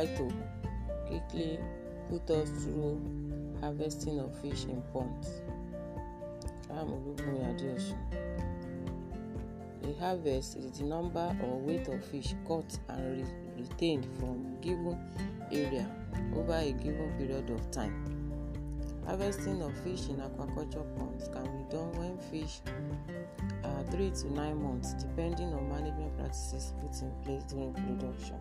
like to quickly put us through harvesting of fish in ponds. I'm Olubunmi Adeosun. A harvest is the number or weight of fish caught and re- retained from given area over a given period of time. Harvesting of fish in aquaculture ponds can be done when fish are 3 to 9 months depending on management practices put in place during production.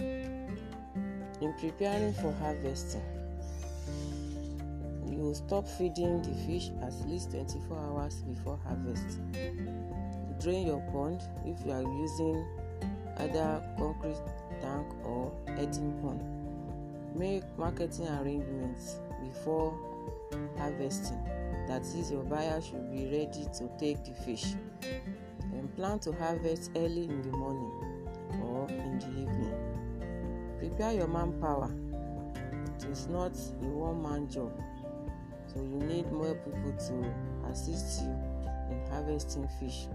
In preparing for harvesting, you stop feeding the fish at least 24 hours before harvest. Drain your pond if you are using either concrete tank or earthen pond. Make marketing arrangements before harvesting that is your buyer should be ready to take the fish and plan to harvest early in the morning prepare your manpower. It is not a one man job. So you need more people to assist you in harvesting fish.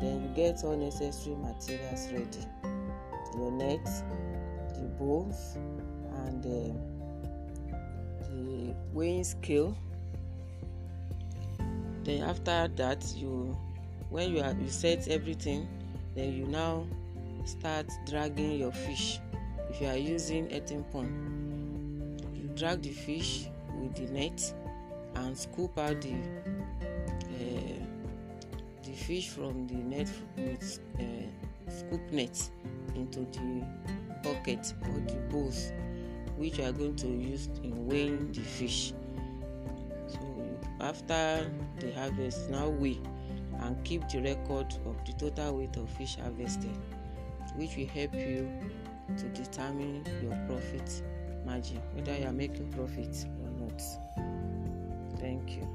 Then you get all necessary materials ready. Your net the bowls and uh, the weighing scale. Then after that you when you are you set everything then you now start dragging your fish you are using earthen pond you drag the fish with the net and scoop out the uh, the fish from the net with uh, scoop net into the bucket or the bowls which you are going to use in weighing the fish. So after the harvest now weigh and keep the record of the total weight of fish harvested which will help you to determine your profit margin whether you are mm. making profit or not. Thank you